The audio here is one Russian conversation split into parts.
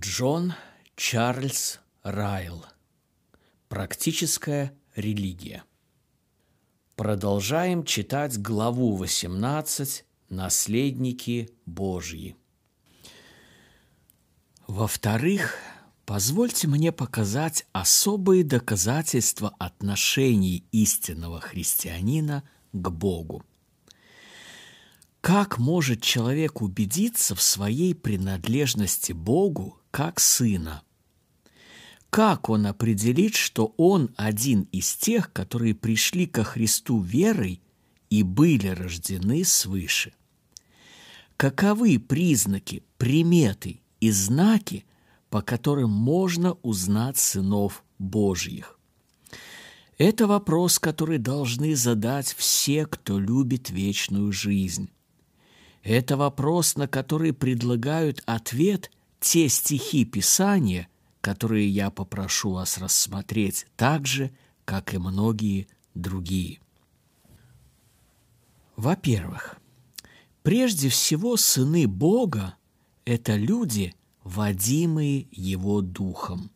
Джон Чарльз Райл. Практическая религия. Продолжаем читать главу 18 «Наследники Божьи». Во-вторых, позвольте мне показать особые доказательства отношений истинного христианина к Богу. Как может человек убедиться в своей принадлежности Богу как сына? Как он определит, что он один из тех, которые пришли ко Христу верой и были рождены свыше? Каковы признаки, приметы и знаки, по которым можно узнать сынов Божьих? Это вопрос, который должны задать все, кто любит вечную жизнь. Это вопрос, на который предлагают ответ те стихи Писания, которые я попрошу вас рассмотреть так же, как и многие другие. Во-первых, прежде всего сыны Бога – это люди, водимые Его Духом.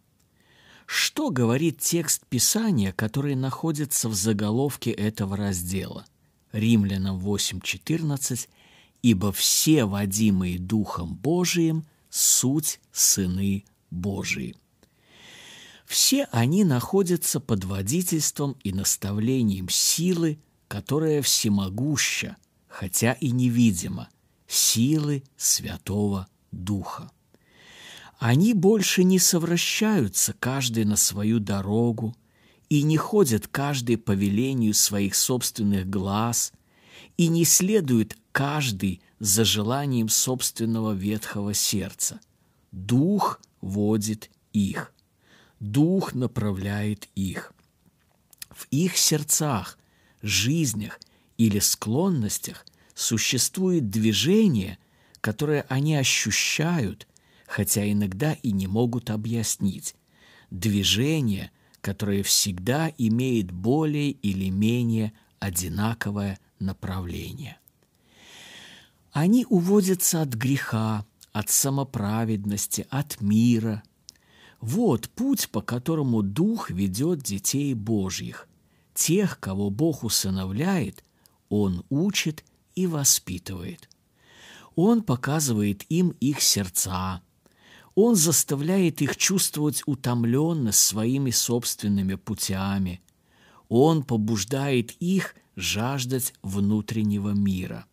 Что говорит текст Писания, который находится в заголовке этого раздела? Римлянам 8.14 ибо все водимые Духом Божиим суть сыны Божии. Все они находятся под водительством и наставлением силы, которая всемогуща, хотя и невидима, силы Святого Духа. Они больше не совращаются каждый на свою дорогу и не ходят каждый по велению своих собственных глаз и не следуют каждый за желанием собственного ветхого сердца. Дух водит их. Дух направляет их. В их сердцах, жизнях или склонностях существует движение, которое они ощущают, хотя иногда и не могут объяснить. Движение, которое всегда имеет более или менее одинаковое направление. Они уводятся от греха, от самоправедности, от мира. Вот путь, по которому Дух ведет детей Божьих. Тех, кого Бог усыновляет, Он учит и воспитывает. Он показывает им их сердца. Он заставляет их чувствовать утомленность своими собственными путями. Он побуждает их жаждать внутреннего мира –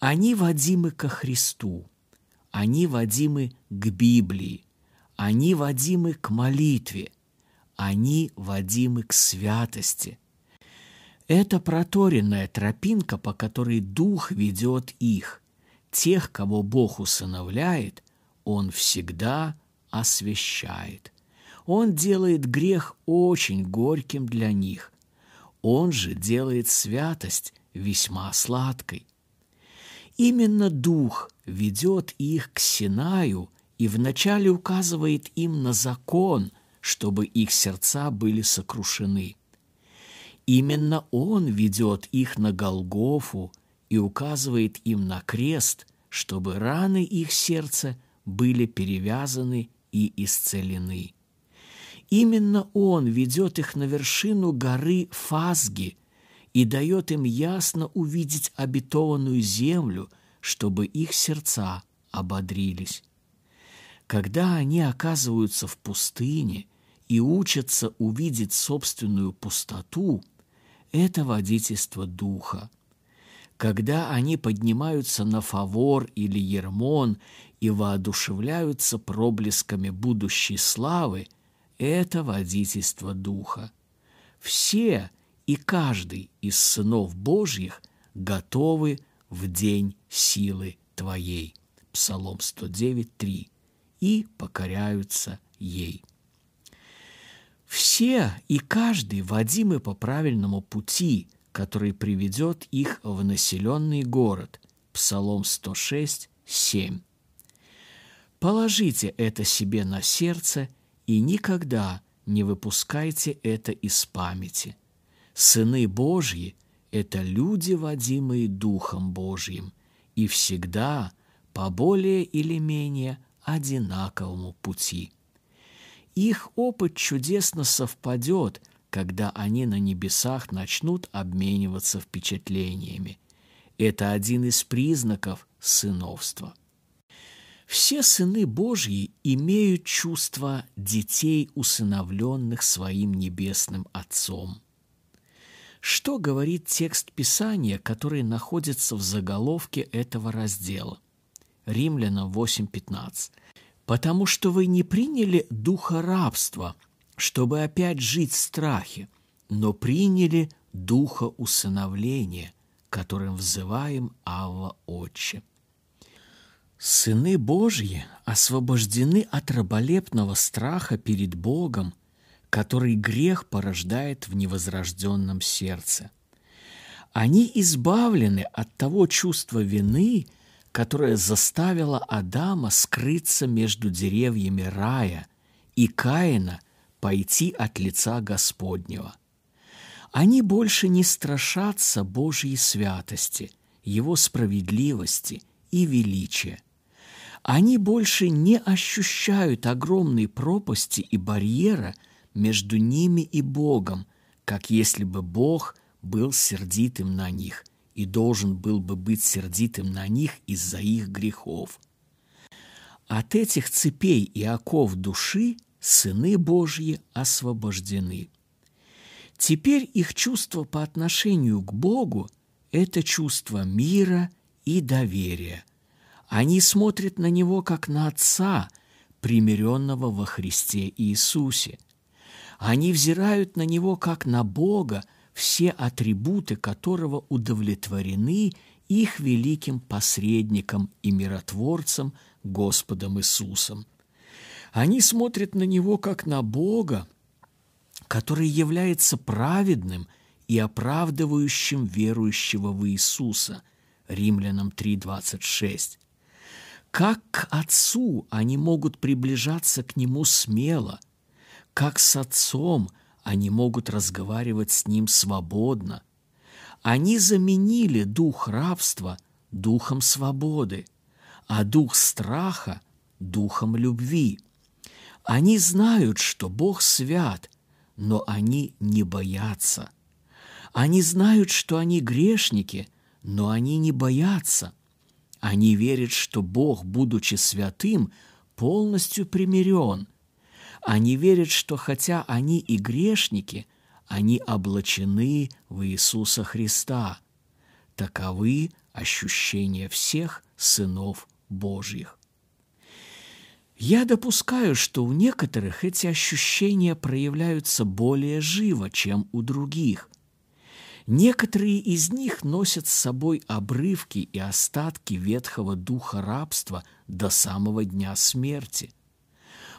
они водимы ко Христу, они водимы к Библии, они водимы к молитве, они водимы к святости. Это проторенная тропинка, по которой Дух ведет их. Тех, кого Бог усыновляет, Он всегда освящает. Он делает грех очень горьким для них. Он же делает святость весьма сладкой. Именно Дух ведет их к Синаю и вначале указывает им на закон, чтобы их сердца были сокрушены. Именно Он ведет их на Голгофу и указывает им на крест, чтобы раны их сердца были перевязаны и исцелены. Именно Он ведет их на вершину горы Фазги, и дает им ясно увидеть обетованную землю, чтобы их сердца ободрились. Когда они оказываются в пустыне и учатся увидеть собственную пустоту, это водительство духа. Когда они поднимаются на Фавор или Ермон и воодушевляются проблесками будущей славы, это водительство духа. Все и каждый из сынов Божьих готовы в день силы Твоей. Псалом 109, 3. И покоряются ей. Все и каждый водимы по правильному пути, который приведет их в населенный город. Псалом 106, 7. Положите это себе на сердце и никогда не выпускайте это из памяти. Сыны Божьи – это люди, водимые Духом Божьим, и всегда по более или менее одинаковому пути. Их опыт чудесно совпадет, когда они на небесах начнут обмениваться впечатлениями. Это один из признаков сыновства. Все сыны Божьи имеют чувство детей, усыновленных своим небесным Отцом. Что говорит текст Писания, который находится в заголовке этого раздела? Римлянам 8.15. «Потому что вы не приняли духа рабства, чтобы опять жить в страхе, но приняли духа усыновления, которым взываем Авва Отче». Сыны Божьи освобождены от раболепного страха перед Богом, который грех порождает в невозрожденном сердце. Они избавлены от того чувства вины, которое заставило Адама скрыться между деревьями рая и Каина пойти от лица Господнего. Они больше не страшатся Божьей святости, Его справедливости и величия – они больше не ощущают огромной пропасти и барьера между ними и Богом, как если бы Бог был сердитым на них и должен был бы быть сердитым на них из-за их грехов. От этих цепей и оков души сыны Божьи освобождены. Теперь их чувство по отношению к Богу – это чувство мира и доверия – они смотрят на Него как на Отца, примиренного во Христе Иисусе. Они взирают на Него как на Бога, все атрибуты которого удовлетворены их великим посредником и миротворцем Господом Иисусом. Они смотрят на Него как на Бога, который является праведным и оправдывающим верующего в Иисуса. Римлянам 3:26. Как к Отцу они могут приближаться к Нему смело, как с Отцом они могут разговаривать с Ним свободно. Они заменили дух рабства духом свободы, а дух страха – духом любви. Они знают, что Бог свят, но они не боятся. Они знают, что они грешники, но они не боятся – они верят, что Бог, будучи святым, полностью примирен. Они верят, что хотя они и грешники, они облачены в Иисуса Христа. Таковы ощущения всех сынов Божьих. Я допускаю, что у некоторых эти ощущения проявляются более живо, чем у других. Некоторые из них носят с собой обрывки и остатки ветхого духа рабства до самого дня смерти.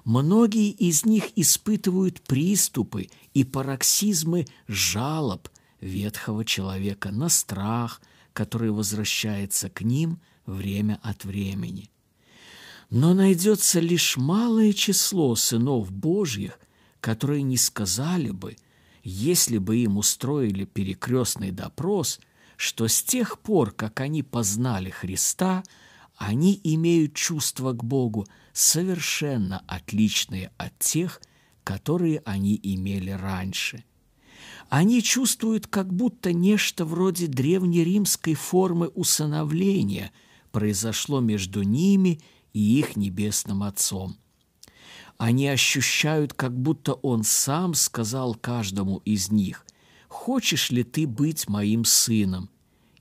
Многие из них испытывают приступы и пароксизмы жалоб ветхого человека на страх, который возвращается к ним время от времени. Но найдется лишь малое число сынов Божьих, которые не сказали бы – если бы им устроили перекрестный допрос, что с тех пор, как они познали Христа, они имеют чувства к Богу совершенно отличные от тех, которые они имели раньше. Они чувствуют как будто нечто вроде древнеримской формы усыновления произошло между ними и их небесным Отцом. Они ощущают, как будто Он сам сказал каждому из них, «Хочешь ли ты быть моим сыном?»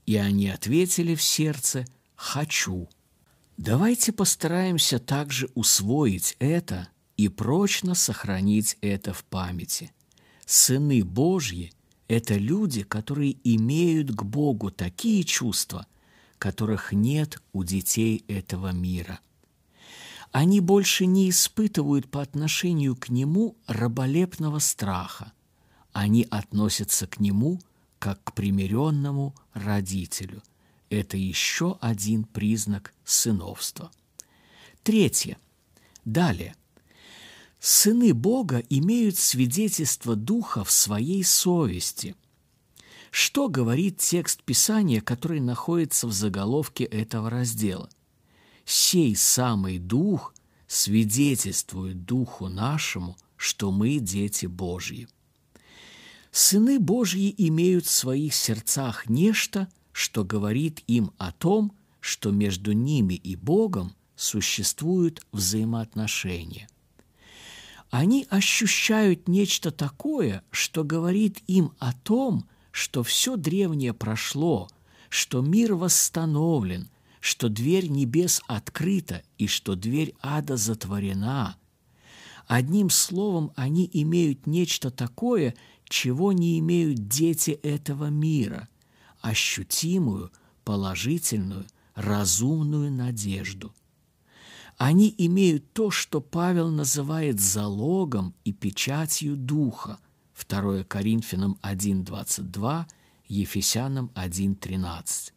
И они ответили в сердце, «Хочу». Давайте постараемся также усвоить это и прочно сохранить это в памяти. Сыны Божьи – это люди, которые имеют к Богу такие чувства, которых нет у детей этого мира – они больше не испытывают по отношению к нему раболепного страха. Они относятся к нему как к примиренному родителю. Это еще один признак сыновства. Третье. Далее. Сыны Бога имеют свидетельство Духа в своей совести. Что говорит текст Писания, который находится в заголовке этого раздела – сей самый Дух свидетельствует Духу нашему, что мы дети Божьи. Сыны Божьи имеют в своих сердцах нечто, что говорит им о том, что между ними и Богом существуют взаимоотношения. Они ощущают нечто такое, что говорит им о том, что все древнее прошло, что мир восстановлен, что дверь небес открыта и что дверь ада затворена. Одним словом, они имеют нечто такое, чего не имеют дети этого мира, ощутимую, положительную, разумную надежду. Они имеют то, что Павел называет залогом и печатью Духа. 2 Коринфянам 1.22, Ефесянам 1.13.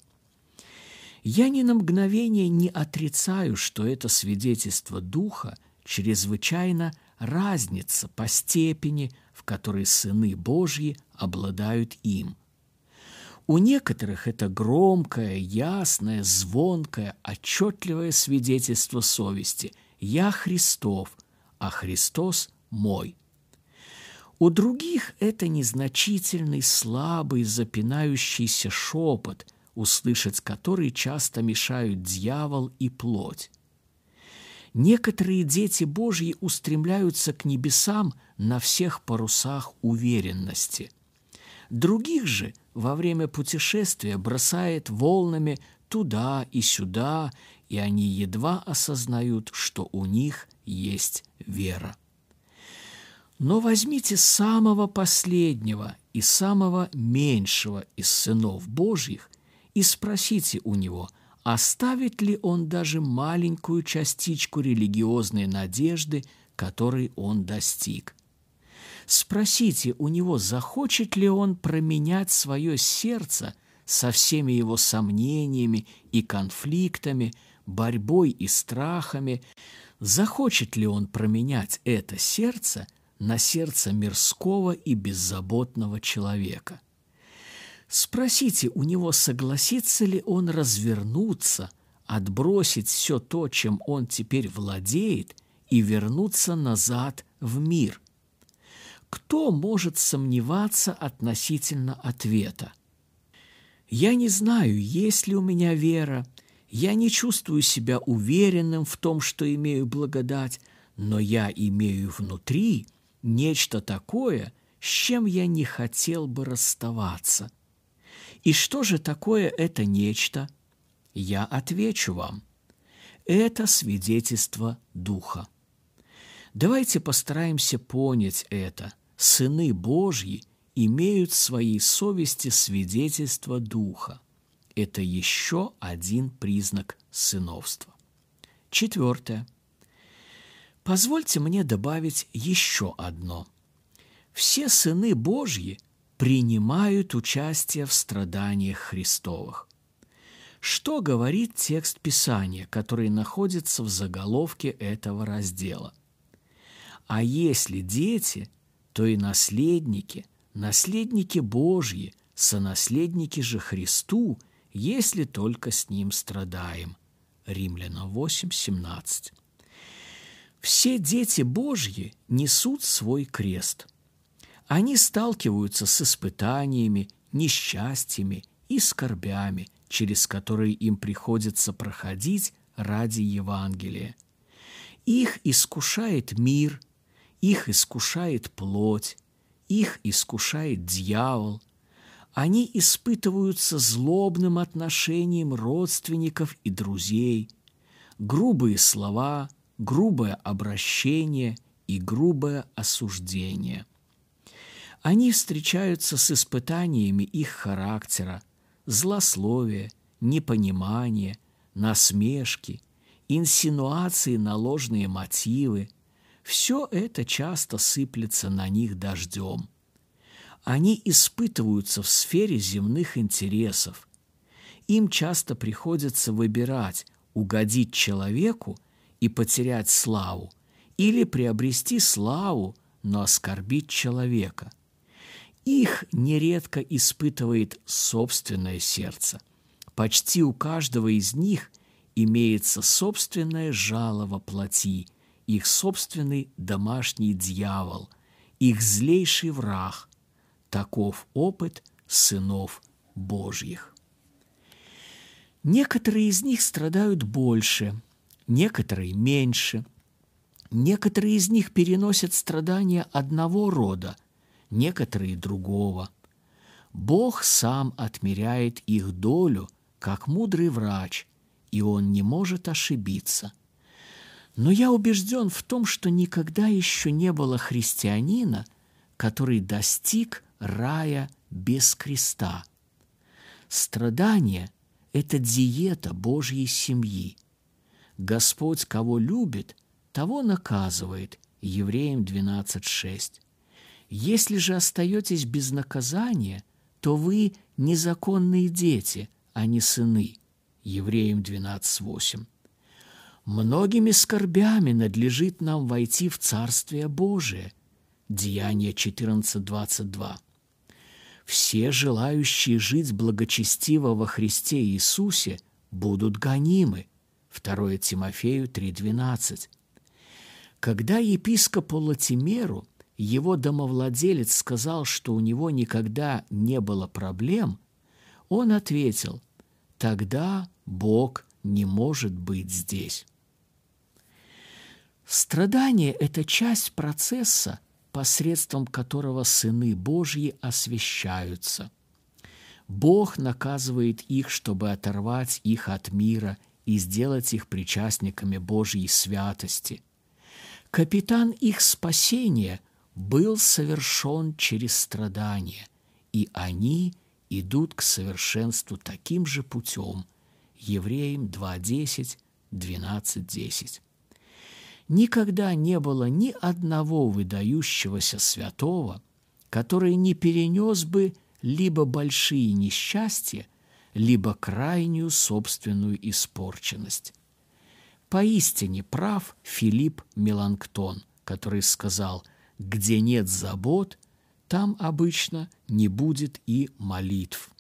Я ни на мгновение не отрицаю, что это свидетельство Духа чрезвычайно разница по степени, в которой сыны Божьи обладают им. У некоторых это громкое, ясное, звонкое, отчетливое свидетельство совести «Я Христов, а Христос мой». У других это незначительный, слабый, запинающийся шепот, услышать который часто мешают дьявол и плоть. Некоторые дети Божьи устремляются к небесам на всех парусах уверенности. Других же во время путешествия бросает волнами туда и сюда, и они едва осознают, что у них есть вера. Но возьмите самого последнего и самого меньшего из сынов Божьих и спросите у него, оставит ли он даже маленькую частичку религиозной надежды, которой он достиг. Спросите у него, захочет ли он променять свое сердце со всеми его сомнениями и конфликтами, борьбой и страхами, захочет ли он променять это сердце на сердце мирского и беззаботного человека. Спросите у него, согласится ли он развернуться, отбросить все то, чем он теперь владеет, и вернуться назад в мир. Кто может сомневаться относительно ответа? Я не знаю, есть ли у меня вера, я не чувствую себя уверенным в том, что имею благодать, но я имею внутри нечто такое, с чем я не хотел бы расставаться – и что же такое это нечто? Я отвечу вам. Это свидетельство Духа. Давайте постараемся понять это. Сыны Божьи имеют в своей совести свидетельство Духа. Это еще один признак сыновства. Четвертое. Позвольте мне добавить еще одно. Все сыны Божьи принимают участие в страданиях Христовых. Что говорит текст Писания, который находится в заголовке этого раздела? А если дети, то и наследники, наследники Божьи, сонаследники же Христу, если только с Ним страдаем. Римлянам 8, 17. Все дети Божьи несут свой крест – они сталкиваются с испытаниями, несчастьями и скорбями, через которые им приходится проходить ради Евангелия. Их искушает мир, их искушает плоть, их искушает дьявол. Они испытываются злобным отношением родственников и друзей, грубые слова, грубое обращение и грубое осуждение – они встречаются с испытаниями их характера, злословия, непонимания, насмешки, инсинуации на ложные мотивы. Все это часто сыплется на них дождем. Они испытываются в сфере земных интересов. Им часто приходится выбирать, угодить человеку и потерять славу, или приобрести славу, но оскорбить человека – их нередко испытывает собственное сердце. Почти у каждого из них имеется собственное жало во плоти, их собственный домашний дьявол, их злейший враг. Таков опыт сынов Божьих. Некоторые из них страдают больше, некоторые меньше. Некоторые из них переносят страдания одного рода, некоторые другого. Бог сам отмеряет их долю, как мудрый врач, и он не может ошибиться – но я убежден в том, что никогда еще не было христианина, который достиг рая без креста. Страдание – это диета Божьей семьи. Господь, кого любит, того наказывает. Евреям 12.6. Если же остаетесь без наказания, то вы незаконные дети, а не сыны. Евреям 12.8. Многими скорбями надлежит нам войти в Царствие Божие. Деяние 14.22. Все желающие жить благочестиво во Христе Иисусе будут гонимы. 2 Тимофею 3.12. Когда епископу Латимеру его домовладелец сказал, что у него никогда не было проблем, он ответил, тогда Бог не может быть здесь. Страдание – это часть процесса, посредством которого сыны Божьи освящаются. Бог наказывает их, чтобы оторвать их от мира и сделать их причастниками Божьей святости. Капитан их спасения был совершен через страдания, и они идут к совершенству таким же путем. Евреям 2.10, 12.10 никогда не было ни одного выдающегося святого, который не перенес бы либо большие несчастья, либо крайнюю собственную испорченность. Поистине прав Филипп Меланктон, который сказал, где нет забот, там обычно не будет и молитв.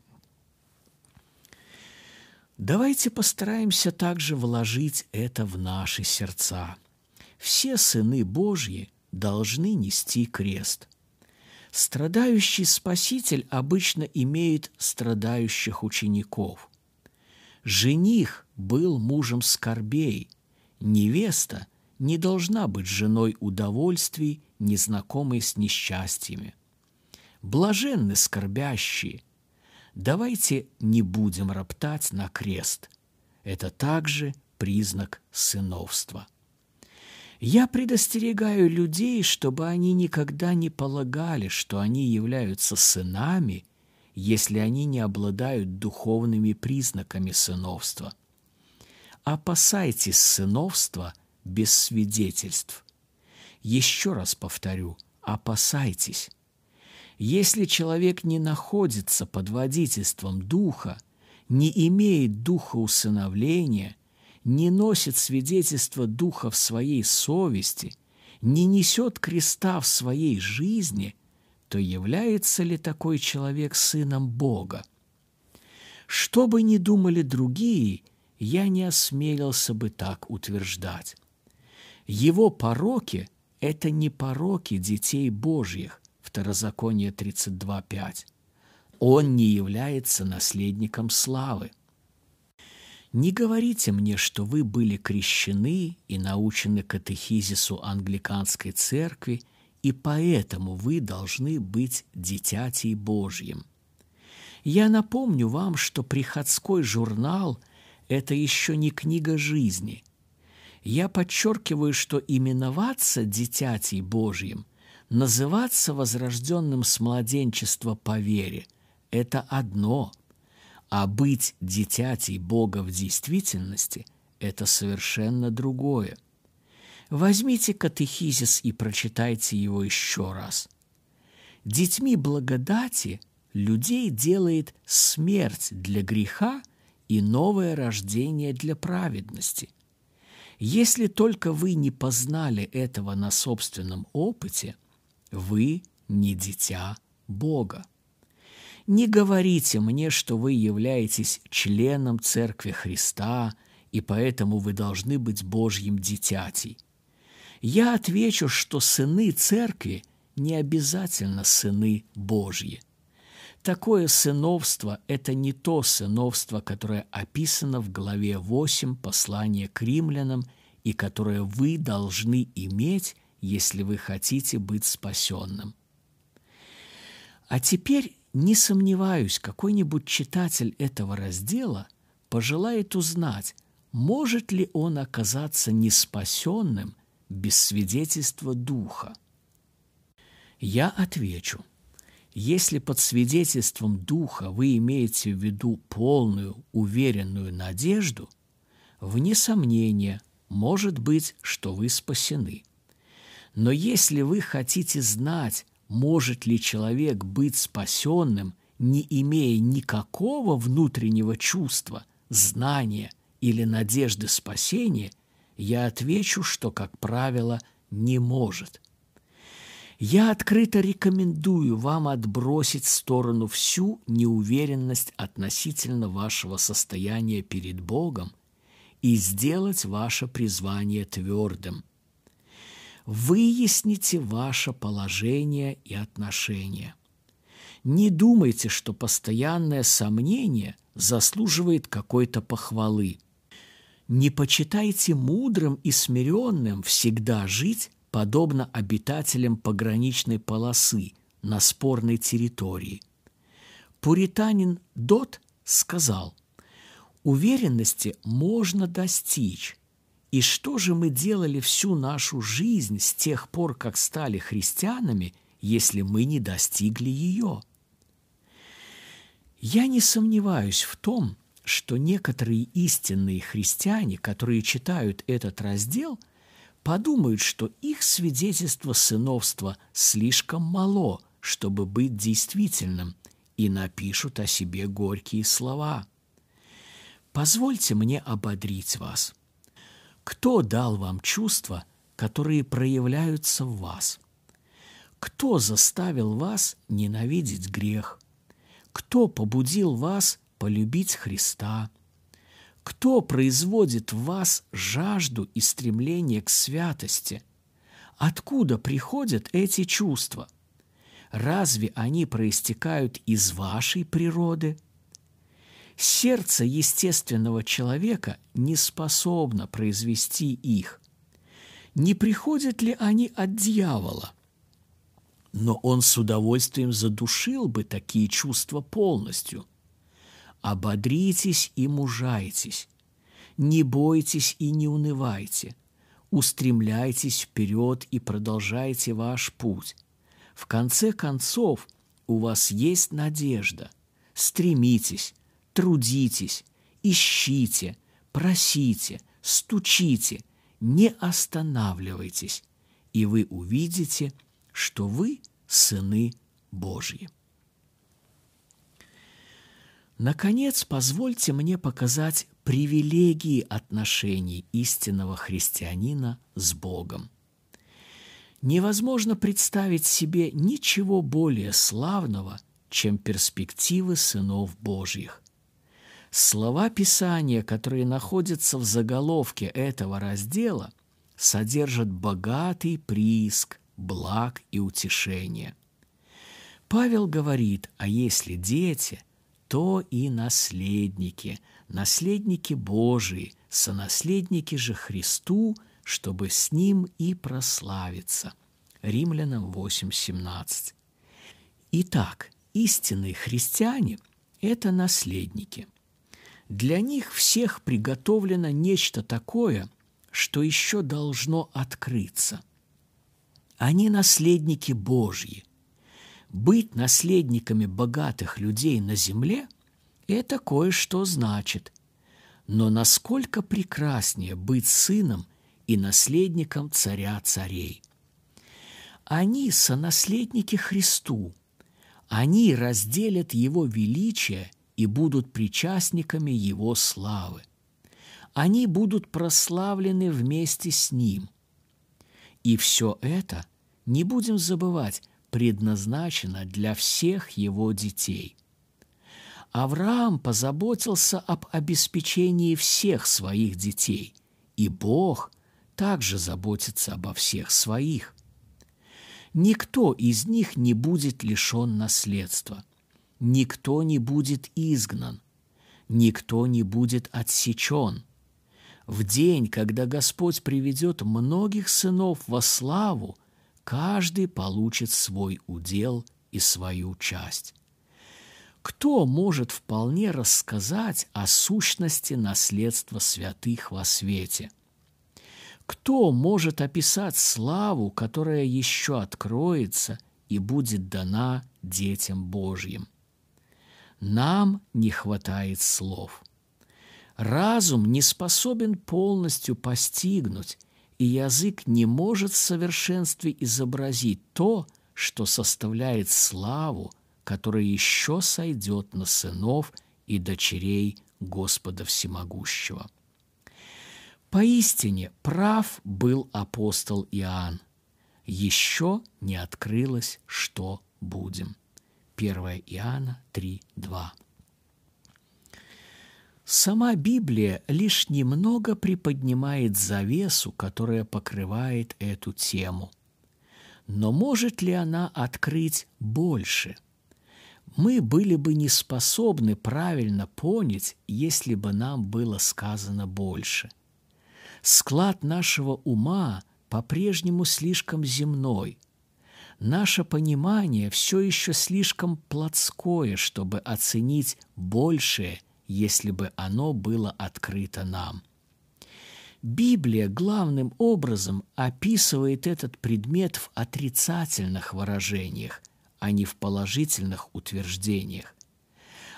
Давайте постараемся также вложить это в наши сердца – все сыны Божьи должны нести крест. Страдающий Спаситель обычно имеет страдающих учеников. Жених был мужем скорбей, невеста не должна быть женой удовольствий, незнакомой с несчастьями. Блаженны скорбящие. Давайте не будем роптать на крест. Это также признак сыновства. Я предостерегаю людей, чтобы они никогда не полагали, что они являются сынами, если они не обладают духовными признаками сыновства. Опасайтесь сыновства без свидетельств. Еще раз повторю, опасайтесь. Если человек не находится под водительством духа, не имеет духа усыновления – не носит свидетельства Духа в своей совести, не несет креста в своей жизни, то является ли такой человек сыном Бога? Что бы ни думали другие, я не осмелился бы так утверждать. Его пороки – это не пороки детей Божьих, Второзаконие 32.5. Он не является наследником славы – не говорите мне, что вы были крещены и научены катехизису англиканской церкви, и поэтому вы должны быть дитятей Божьим. Я напомню вам, что приходской журнал – это еще не книга жизни. Я подчеркиваю, что именоваться дитятей Божьим, называться возрожденным с младенчества по вере – это одно – а быть дитятей Бога в действительности – это совершенно другое. Возьмите катехизис и прочитайте его еще раз. Детьми благодати людей делает смерть для греха и новое рождение для праведности. Если только вы не познали этого на собственном опыте, вы не дитя Бога. Не говорите мне, что вы являетесь членом Церкви Христа, и поэтому вы должны быть Божьим дитятей. Я отвечу, что сыны церкви не обязательно сыны Божьи. Такое сыновство – это не то сыновство, которое описано в главе 8 послания к римлянам и которое вы должны иметь, если вы хотите быть спасенным. А теперь не сомневаюсь, какой-нибудь читатель этого раздела пожелает узнать, может ли он оказаться неспасенным без свидетельства Духа. Я отвечу, если под свидетельством Духа вы имеете в виду полную, уверенную надежду, вне сомнения, может быть, что вы спасены. Но если вы хотите знать, может ли человек быть спасенным, не имея никакого внутреннего чувства, знания или надежды спасения, я отвечу, что, как правило, не может. Я открыто рекомендую вам отбросить в сторону всю неуверенность относительно вашего состояния перед Богом и сделать ваше призвание твердым – Выясните ваше положение и отношения. Не думайте, что постоянное сомнение заслуживает какой-то похвалы. Не почитайте мудрым и смиренным всегда жить, подобно обитателям пограничной полосы на спорной территории. Пуританин Дот сказал, уверенности можно достичь, и что же мы делали всю нашу жизнь с тех пор, как стали христианами, если мы не достигли ее? Я не сомневаюсь в том, что некоторые истинные христиане, которые читают этот раздел, подумают, что их свидетельство сыновства слишком мало, чтобы быть действительным, и напишут о себе горькие слова. Позвольте мне ободрить вас – кто дал вам чувства, которые проявляются в вас? Кто заставил вас ненавидеть грех? Кто побудил вас полюбить Христа? Кто производит в вас жажду и стремление к святости? Откуда приходят эти чувства? Разве они проистекают из вашей природы – Сердце естественного человека не способно произвести их. Не приходят ли они от дьявола? Но он с удовольствием задушил бы такие чувства полностью. Ободритесь и мужайтесь, не бойтесь и не унывайте, устремляйтесь вперед и продолжайте ваш путь. В конце концов, у вас есть надежда. Стремитесь, трудитесь, ищите, просите, стучите, не останавливайтесь, и вы увидите, что вы сыны Божьи. Наконец, позвольте мне показать привилегии отношений истинного христианина с Богом. Невозможно представить себе ничего более славного, чем перспективы сынов Божьих. Слова Писания, которые находятся в заголовке этого раздела, содержат богатый прииск благ и утешения. Павел говорит, а если дети, то и наследники, наследники Божии, сонаследники же Христу, чтобы с Ним и прославиться. Римлянам 8.17. Итак, истинные христиане – это наследники – для них всех приготовлено нечто такое, что еще должно открыться. Они наследники Божьи. Быть наследниками богатых людей на земле – это кое-что значит. Но насколько прекраснее быть сыном и наследником царя царей. Они сонаследники Христу. Они разделят Его величие – и будут причастниками Его славы. Они будут прославлены вместе с Ним. И все это, не будем забывать, предназначено для всех его детей. Авраам позаботился об обеспечении всех своих детей, и Бог также заботится обо всех своих. Никто из них не будет лишен наследства, никто не будет изгнан, никто не будет отсечен. В день, когда Господь приведет многих сынов во славу, каждый получит свой удел и свою часть. Кто может вполне рассказать о сущности наследства святых во свете? Кто может описать славу, которая еще откроется и будет дана детям Божьим? Нам не хватает слов. Разум не способен полностью постигнуть, и язык не может в совершенстве изобразить то, что составляет славу, которая еще сойдет на сынов и дочерей Господа Всемогущего. Поистине прав был апостол Иоанн. Еще не открылось, что будем. 1 Иоанна 3:2. Сама Библия лишь немного приподнимает завесу, которая покрывает эту тему. Но может ли она открыть больше? Мы были бы не способны правильно понять, если бы нам было сказано больше. Склад нашего ума по-прежнему слишком земной. Наше понимание все еще слишком плотское, чтобы оценить большее – если бы оно было открыто нам. Библия главным образом описывает этот предмет в отрицательных выражениях, а не в положительных утверждениях.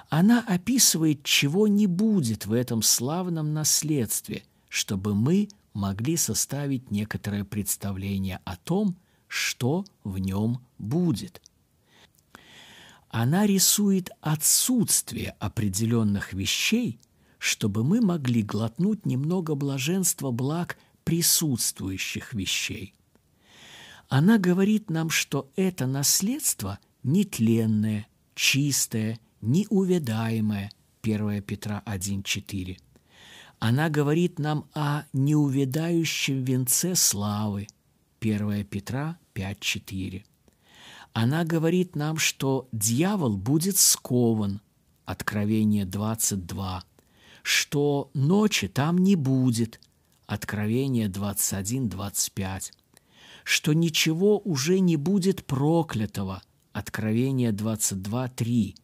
Она описывает, чего не будет в этом славном наследстве, чтобы мы могли составить некоторое представление о том, что в нем будет – она рисует отсутствие определенных вещей, чтобы мы могли глотнуть немного блаженства благ присутствующих вещей. Она говорит нам, что это наследство нетленное, чистое, неувядаемое, 1 Петра 1,4. Она говорит нам о неувядающем венце славы, 1 Петра 5,4 она говорит нам, что дьявол будет скован, Откровение 22, что ночи там не будет, Откровение 21-25, что ничего уже не будет проклятого, Откровение 22.3,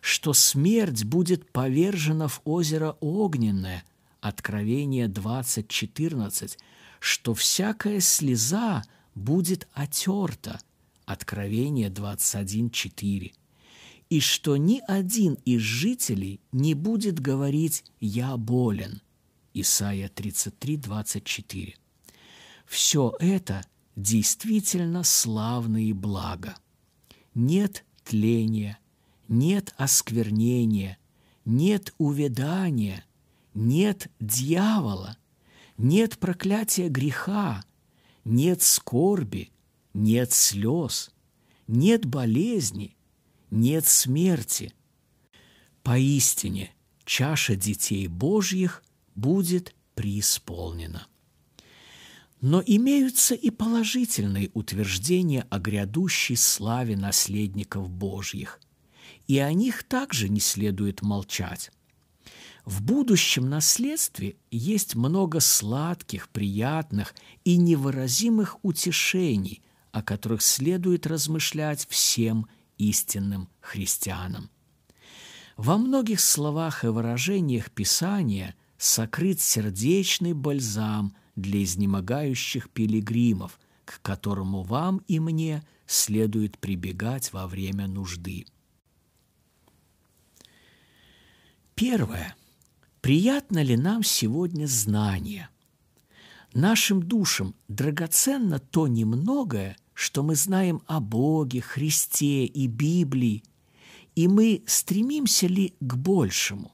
что смерть будет повержена в озеро огненное, Откровение 20.14, что всякая слеза будет отерта, Откровение 21.4. И что ни один из жителей не будет говорить «я болен». Исайя 33.24. Все это действительно славные блага. Нет тления, нет осквернения, нет увядания, нет дьявола, нет проклятия греха, нет скорби, нет слез, нет болезни, нет смерти. Поистине чаша детей Божьих будет преисполнена. Но имеются и положительные утверждения о грядущей славе наследников Божьих, и о них также не следует молчать. В будущем наследстве есть много сладких, приятных и невыразимых утешений, о которых следует размышлять всем истинным христианам. Во многих словах и выражениях Писания сокрыт сердечный бальзам для изнемогающих пилигримов, к которому вам и мне следует прибегать во время нужды. Первое. Приятно ли нам сегодня знание? Нашим душам драгоценно то немногое, что мы знаем о Боге, Христе и Библии, и мы стремимся ли к большему?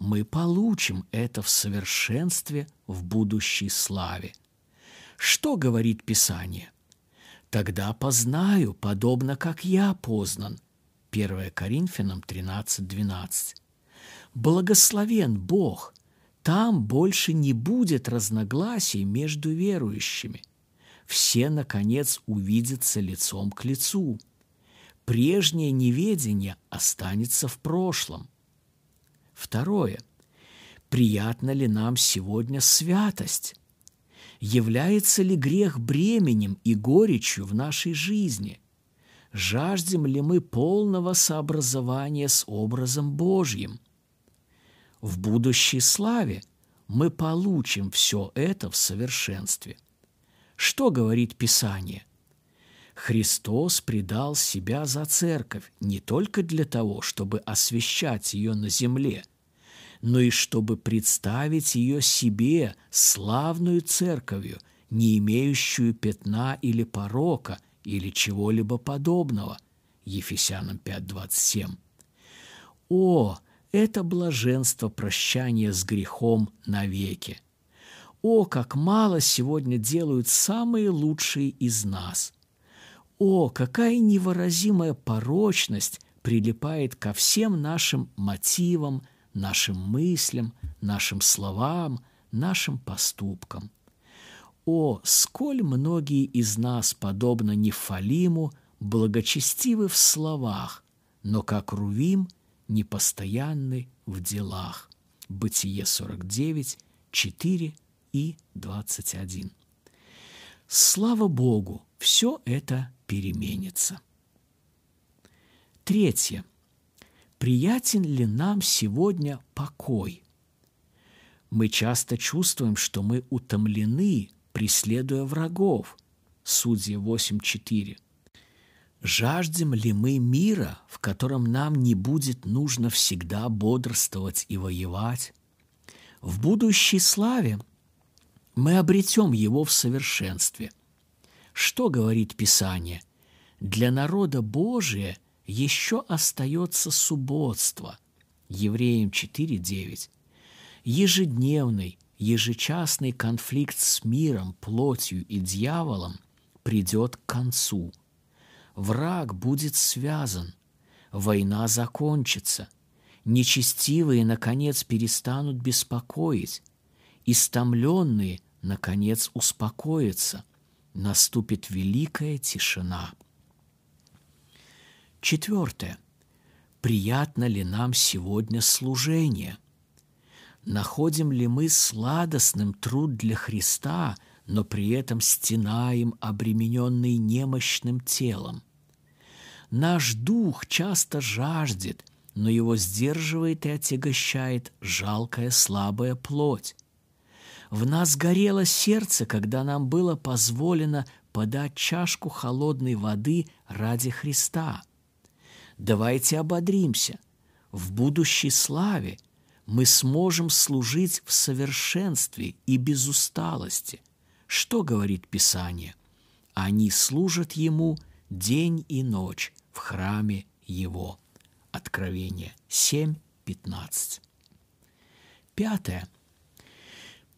Мы получим это в совершенстве в будущей славе. Что говорит Писание? Тогда познаю, подобно как я познан. 1 Коринфянам 13:12. Благословен Бог, там больше не будет разногласий между верующими. Все, наконец, увидятся лицом к лицу. Прежнее неведение останется в прошлом. Второе. Приятна ли нам сегодня святость? Является ли грех бременем и горечью в нашей жизни? Жаждем ли мы полного сообразования с образом Божьим? В будущей славе мы получим все это в совершенстве. Что говорит Писание? Христос предал себя за церковь не только для того, чтобы освящать ее на земле – но и чтобы представить ее себе славную церковью, не имеющую пятна или порока или чего-либо подобного. Ефесянам 5.27. О, это блаженство прощания с грехом навеки! О, как мало сегодня делают самые лучшие из нас! О, какая невыразимая порочность прилипает ко всем нашим мотивам, нашим мыслям, нашим словам, нашим поступкам. О, сколь многие из нас, подобно Нефалиму, благочестивы в словах, но как Рувим, непостоянны в делах. Бытие 49, 4 и 21. Слава Богу, все это переменится. Третье – приятен ли нам сегодня покой? Мы часто чувствуем, что мы утомлены, преследуя врагов. Судья 8.4. Жаждем ли мы мира, в котором нам не будет нужно всегда бодрствовать и воевать? В будущей славе мы обретем его в совершенстве. Что говорит Писание? Для народа Божия – еще остается субботство. Евреям 4.9. Ежедневный, ежечасный конфликт с миром, плотью и дьяволом придет к концу. Враг будет связан, война закончится, нечестивые, наконец, перестанут беспокоить, истомленные, наконец, успокоятся, наступит великая тишина – Четвертое. Приятно ли нам сегодня служение? Находим ли мы сладостным труд для Христа, но при этом стенаем, обремененный немощным телом? Наш дух часто жаждет, но его сдерживает и отягощает жалкая слабая плоть. В нас горело сердце, когда нам было позволено подать чашку холодной воды ради Христа – Давайте ободримся. В будущей славе мы сможем служить в совершенстве и без усталости. Что говорит Писание? Они служат Ему день и ночь в храме Его. Откровение 7.15. Пятое.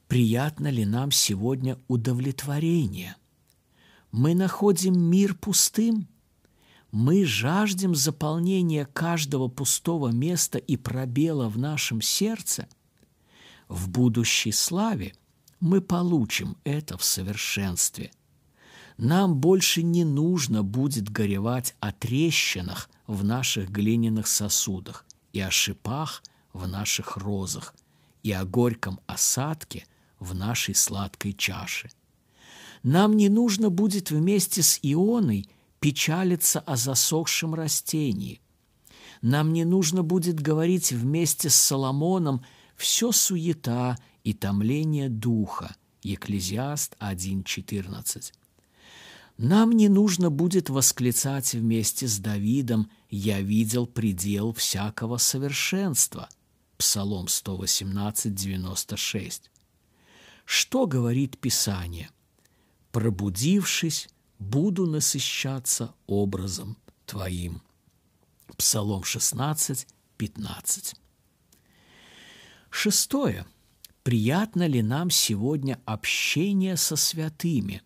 Приятно ли нам сегодня удовлетворение? Мы находим мир пустым – мы жаждем заполнения каждого пустого места и пробела в нашем сердце, в будущей славе мы получим это в совершенстве. Нам больше не нужно будет горевать о трещинах в наших глиняных сосудах и о шипах в наших розах и о горьком осадке в нашей сладкой чаше. Нам не нужно будет вместе с Ионой – печалиться о засохшем растении. Нам не нужно будет говорить вместе с Соломоном все суета и томление духа. Екклезиаст 1.14. Нам не нужно будет восклицать вместе с Давидом «Я видел предел всякого совершенства» Псалом 118, 96. Что говорит Писание? «Пробудившись, буду насыщаться образом Твоим. Псалом 16, 15. Шестое. Приятно ли нам сегодня общение со святыми?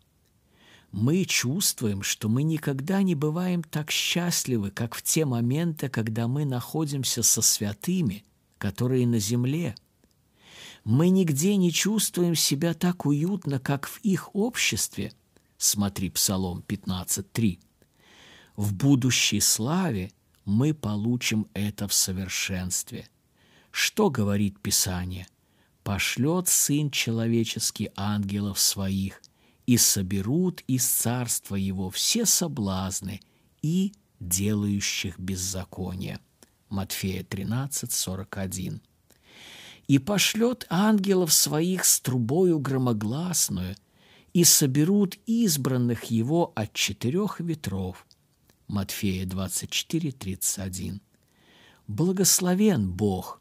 Мы чувствуем, что мы никогда не бываем так счастливы, как в те моменты, когда мы находимся со святыми, которые на земле. Мы нигде не чувствуем себя так уютно, как в их обществе. Смотри Псалом 15.3. В будущей славе мы получим это в совершенстве. Что говорит Писание? Пошлет Сын Человеческий ангелов своих, и соберут из царства Его все соблазны и делающих беззаконие. Матфея 13, 41 и пошлет ангелов своих с трубою громогласную, и соберут избранных его от четырех ветров. Матфея 24, 31. Благословен Бог!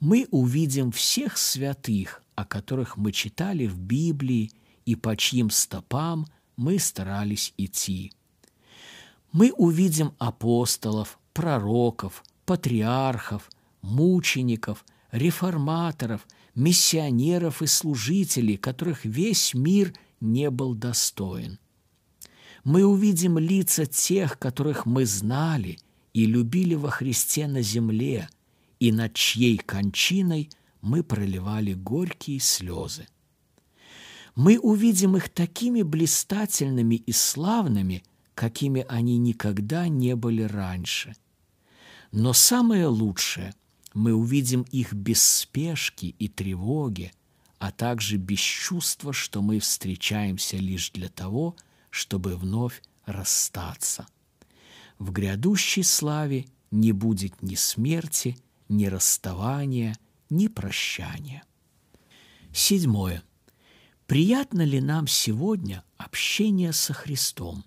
Мы увидим всех святых, о которых мы читали в Библии и по чьим стопам мы старались идти. Мы увидим апостолов, пророков, патриархов, мучеников – реформаторов, миссионеров и служителей, которых весь мир не был достоин. Мы увидим лица тех, которых мы знали и любили во Христе на земле, и над чьей кончиной мы проливали горькие слезы. Мы увидим их такими блистательными и славными, какими они никогда не были раньше. Но самое лучшее – мы увидим их без спешки и тревоги, а также без чувства, что мы встречаемся лишь для того, чтобы вновь расстаться. В грядущей славе не будет ни смерти, ни расставания, ни прощания. Седьмое. Приятно ли нам сегодня общение со Христом?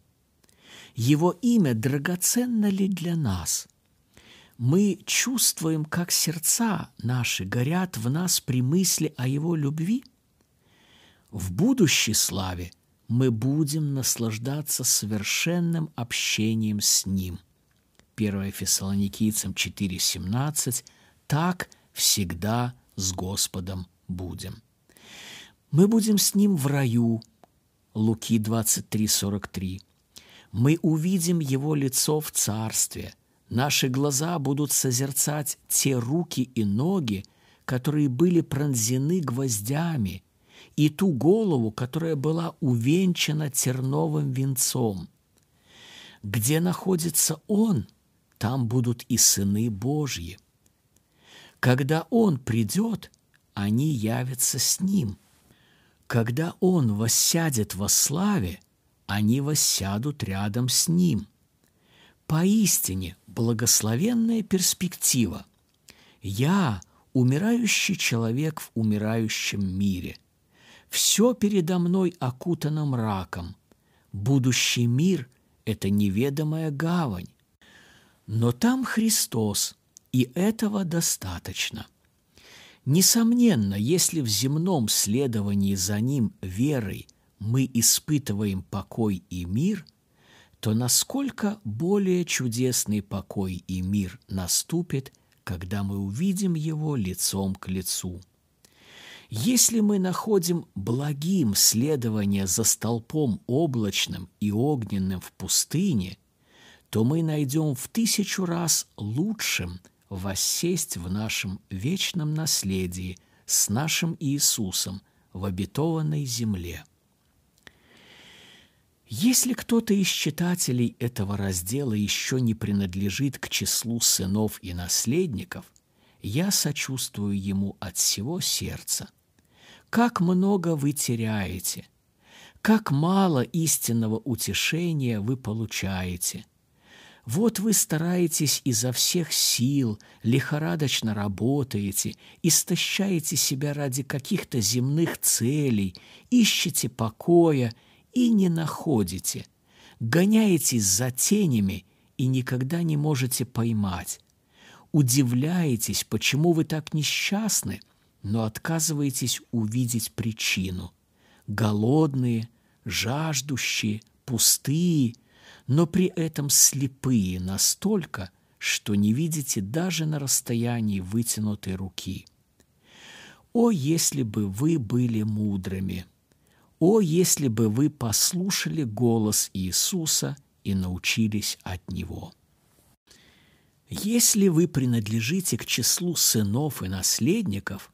Его имя драгоценно ли для нас – мы чувствуем, как сердца наши горят в нас при мысли о Его любви? В будущей славе мы будем наслаждаться совершенным общением с Ним. 1 Фессалоникийцам 4,17 «Так всегда с Господом будем». Мы будем с Ним в раю. Луки 23,43. Мы увидим Его лицо в Царстве – Наши глаза будут созерцать те руки и ноги, которые были пронзены гвоздями, и ту голову, которая была увенчана терновым венцом. Где находится Он, там будут и сыны Божьи. Когда Он придет, они явятся с Ним. Когда Он воссядет во славе, они воссядут рядом с Ним – Поистине благословенная перспектива. Я – умирающий человек в умирающем мире. Все передо мной окутано мраком. Будущий мир – это неведомая гавань. Но там Христос, и этого достаточно. Несомненно, если в земном следовании за Ним верой мы испытываем покой и мир – то насколько более чудесный покой и мир наступит, когда мы увидим его лицом к лицу. Если мы находим благим следование за столпом облачным и огненным в пустыне, то мы найдем в тысячу раз лучшим воссесть в нашем вечном наследии с нашим Иисусом в обетованной земле. Если кто-то из читателей этого раздела еще не принадлежит к числу сынов и наследников, я сочувствую ему от всего сердца. Как много вы теряете, как мало истинного утешения вы получаете. Вот вы стараетесь изо всех сил, лихорадочно работаете, истощаете себя ради каких-то земных целей, ищете покоя – и не находите, гоняетесь за тенями и никогда не можете поймать. Удивляетесь, почему вы так несчастны, но отказываетесь увидеть причину. Голодные, жаждущие, пустые, но при этом слепые настолько, что не видите даже на расстоянии вытянутой руки. О, если бы вы были мудрыми! О, если бы вы послушали голос Иисуса и научились от Него! Если вы принадлежите к числу сынов и наследников,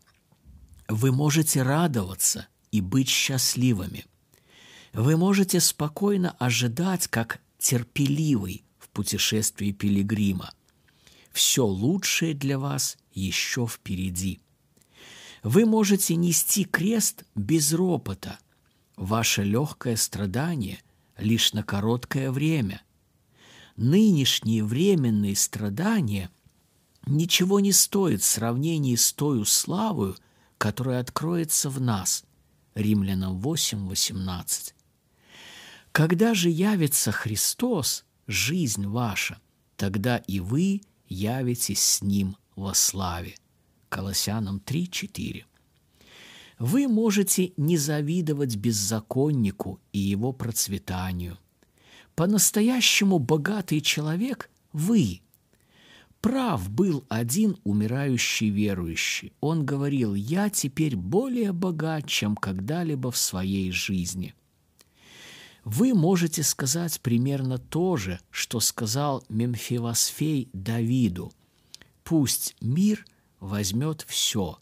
Вы можете радоваться и быть счастливыми. Вы можете спокойно ожидать, как терпеливый в путешествии пилигрима. Все лучшее для вас еще впереди. Вы можете нести крест без ропота. Ваше легкое страдание лишь на короткое время. Нынешние временные страдания ничего не стоят в сравнении с той славою, которая откроется в нас. Римлянам 8, 18. Когда же явится Христос, жизнь ваша, тогда и вы явитесь с Ним во славе. Колоссянам 3, 4. Вы можете не завидовать беззаконнику и его процветанию. По-настоящему богатый человек – вы. Прав был один умирающий верующий. Он говорил, я теперь более богат, чем когда-либо в своей жизни. Вы можете сказать примерно то же, что сказал Мемфивосфей Давиду. «Пусть мир возьмет все,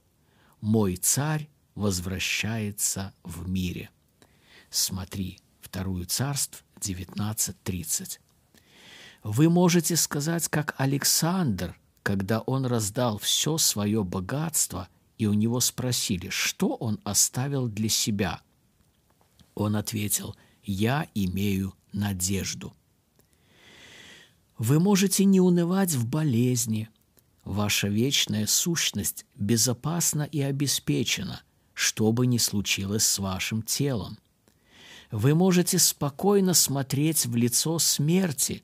мой царь возвращается в мире. Смотри, Вторую царств 19.30. Вы можете сказать, как Александр, когда он раздал все свое богатство, и у него спросили, что он оставил для себя. Он ответил, «Я имею надежду». Вы можете не унывать в болезни. Ваша вечная сущность безопасна и обеспечена – что бы ни случилось с вашим телом. Вы можете спокойно смотреть в лицо смерти.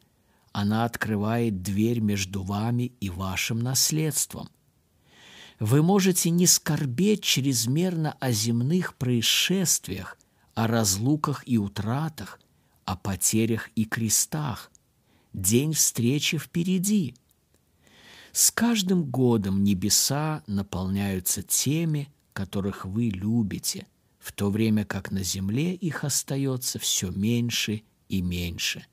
Она открывает дверь между вами и вашим наследством. Вы можете не скорбеть чрезмерно о земных происшествиях, о разлуках и утратах, о потерях и крестах. День встречи впереди. С каждым годом небеса наполняются теми, которых вы любите, в то время как на земле их остается все меньше и меньше.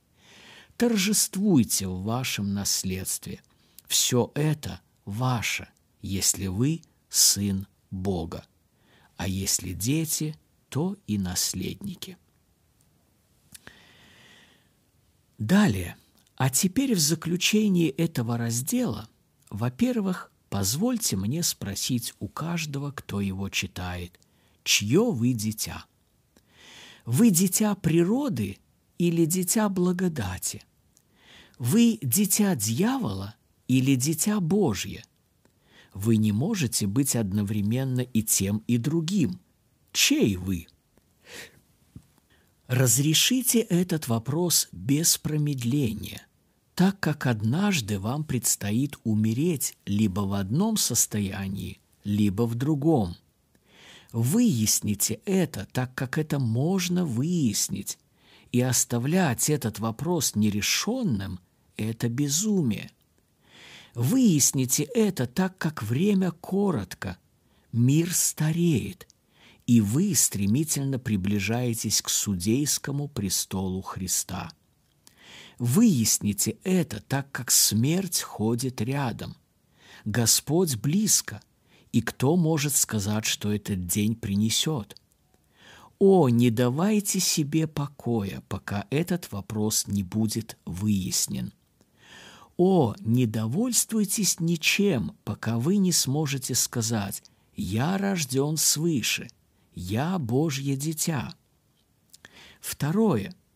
Торжествуйте в вашем наследстве. Все это ваше, если вы сын Бога. А если дети, то и наследники. Далее, а теперь в заключении этого раздела, во-первых, Позвольте мне спросить у каждого, кто его читает, чье вы дитя? Вы дитя природы или дитя благодати? Вы дитя дьявола или дитя Божье? Вы не можете быть одновременно и тем, и другим. Чей вы? Разрешите этот вопрос без промедления – так как однажды вам предстоит умереть либо в одном состоянии, либо в другом. Выясните это, так как это можно выяснить, и оставлять этот вопрос нерешенным – это безумие. Выясните это, так как время коротко, мир стареет, и вы стремительно приближаетесь к судейскому престолу Христа. Выясните это, так как смерть ходит рядом. Господь близко, и кто может сказать, что этот день принесет? О, не давайте себе покоя, пока этот вопрос не будет выяснен. О, не довольствуйтесь ничем, пока вы не сможете сказать «Я рожден свыше, я Божье дитя». Второе –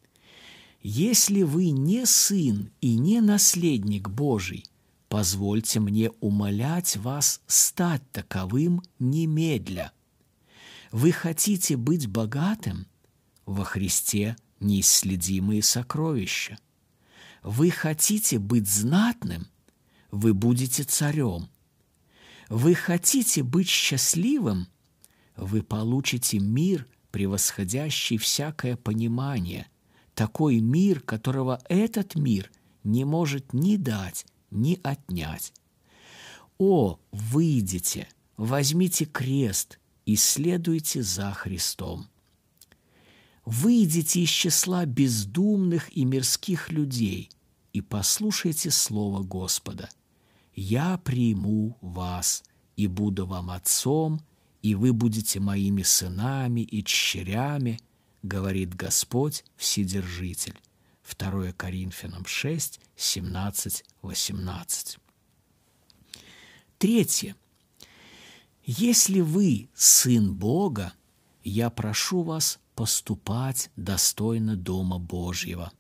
если вы не сын и не наследник Божий, позвольте мне умолять вас стать таковым немедля. Вы хотите быть богатым? Во Христе неисследимые сокровища. Вы хотите быть знатным? Вы будете царем. Вы хотите быть счастливым? Вы получите мир, превосходящий всякое понимание – такой мир, которого этот мир не может ни дать, ни отнять. О, выйдите, возьмите крест и следуйте за Христом. Выйдите из числа бездумных и мирских людей и послушайте Слово Господа. «Я приму вас и буду вам отцом, и вы будете моими сынами и дщерями, говорит Господь Вседержитель. 2 Коринфянам 6, 17, 18. Третье. Если вы сын Бога, я прошу вас поступать достойно Дома Божьего.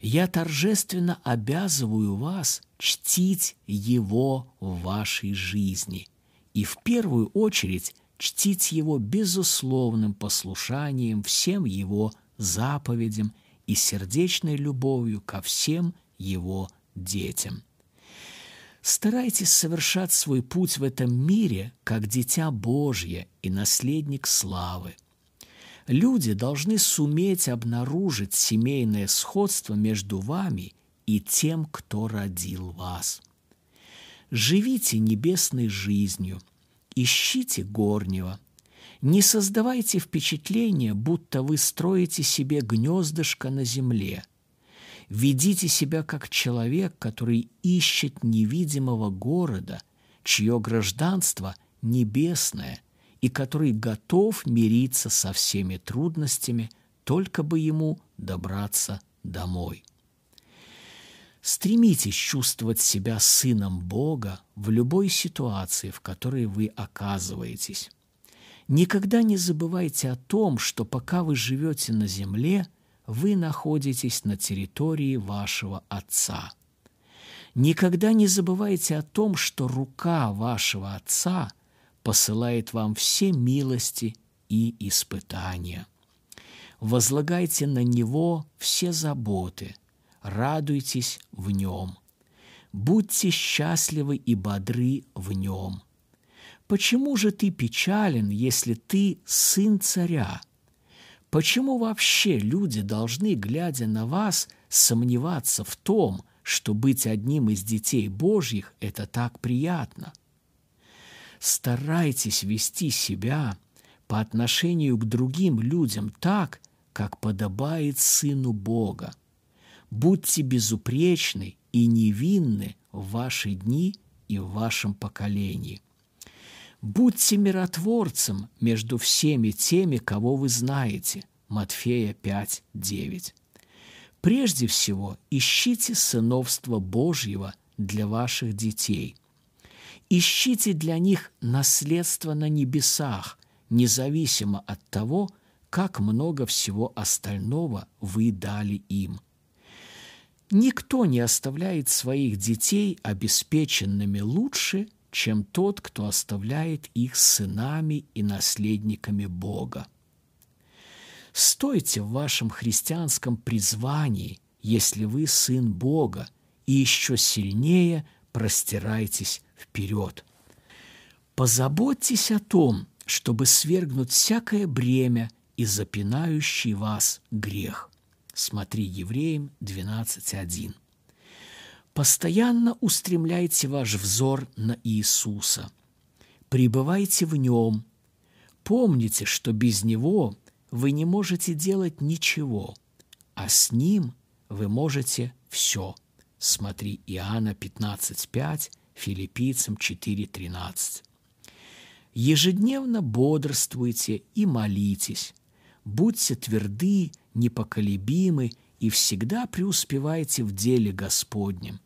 Я торжественно обязываю вас чтить Его в вашей жизни и в первую очередь чтить Его безусловным послушанием всем Его заповедям и сердечной любовью ко всем Его детям. Старайтесь совершать свой путь в этом мире как дитя Божье и наследник славы. Люди должны суметь обнаружить семейное сходство между вами и тем, кто родил вас. Живите небесной жизнью, ищите горнего. Не создавайте впечатление, будто вы строите себе гнездышко на земле – Ведите себя как человек, который ищет невидимого города, чье гражданство небесное, и который готов мириться со всеми трудностями, только бы ему добраться домой. Стремитесь чувствовать себя сыном Бога в любой ситуации, в которой вы оказываетесь. Никогда не забывайте о том, что пока вы живете на земле – вы находитесь на территории вашего Отца. Никогда не забывайте о том, что рука вашего Отца посылает вам все милости и испытания. Возлагайте на Него все заботы, радуйтесь в Нем. Будьте счастливы и бодры в Нем. Почему же ты печален, если ты сын царя – Почему вообще люди должны, глядя на вас, сомневаться в том, что быть одним из детей Божьих – это так приятно? Старайтесь вести себя по отношению к другим людям так, как подобает Сыну Бога. Будьте безупречны и невинны в ваши дни и в вашем поколении. Будьте миротворцем между всеми теми, кого вы знаете. Матфея 5, 9. Прежде всего, ищите сыновство Божьего для ваших детей. Ищите для них наследство на небесах, независимо от того, как много всего остального вы дали им. Никто не оставляет своих детей обеспеченными лучше, чем тот, кто оставляет их сынами и наследниками Бога. Стойте в вашем христианском призвании, если вы сын Бога, и еще сильнее простирайтесь вперед. Позаботьтесь о том, чтобы свергнуть всякое бремя и запинающий вас грех. Смотри Евреям 12.1. Постоянно устремляйте ваш взор на Иисуса. Пребывайте в Нем. Помните, что без Него вы не можете делать ничего, а с Ним вы можете все. Смотри Иоанна 15.5, Филиппийцам 4.13. Ежедневно бодрствуйте и молитесь. Будьте тверды, непоколебимы и всегда преуспевайте в деле Господнем.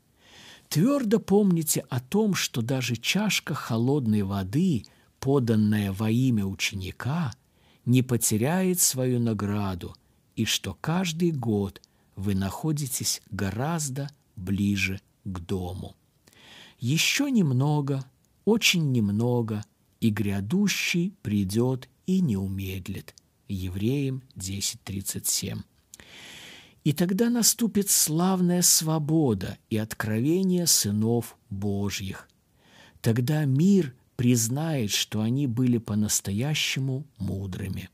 Твердо помните о том, что даже чашка холодной воды, поданная во имя ученика, не потеряет свою награду, и что каждый год вы находитесь гораздо ближе к дому. Еще немного, очень немного, и грядущий придет и не умедлит. Евреям 10.37. И тогда наступит славная свобода и откровение сынов Божьих. Тогда мир признает, что они были по-настоящему мудрыми.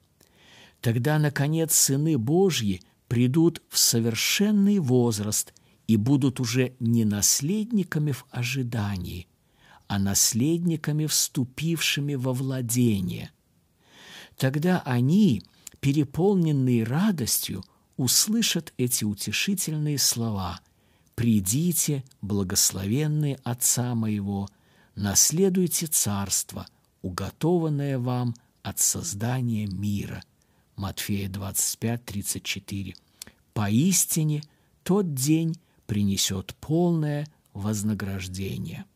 Тогда, наконец, сыны Божьи придут в совершенный возраст и будут уже не наследниками в ожидании, а наследниками, вступившими во владение. Тогда они, переполненные радостью, услышат эти утешительные слова «Придите, благословенные Отца моего, наследуйте царство, уготованное вам от создания мира. Матфея 25, 34. Поистине тот день принесет полное вознаграждение –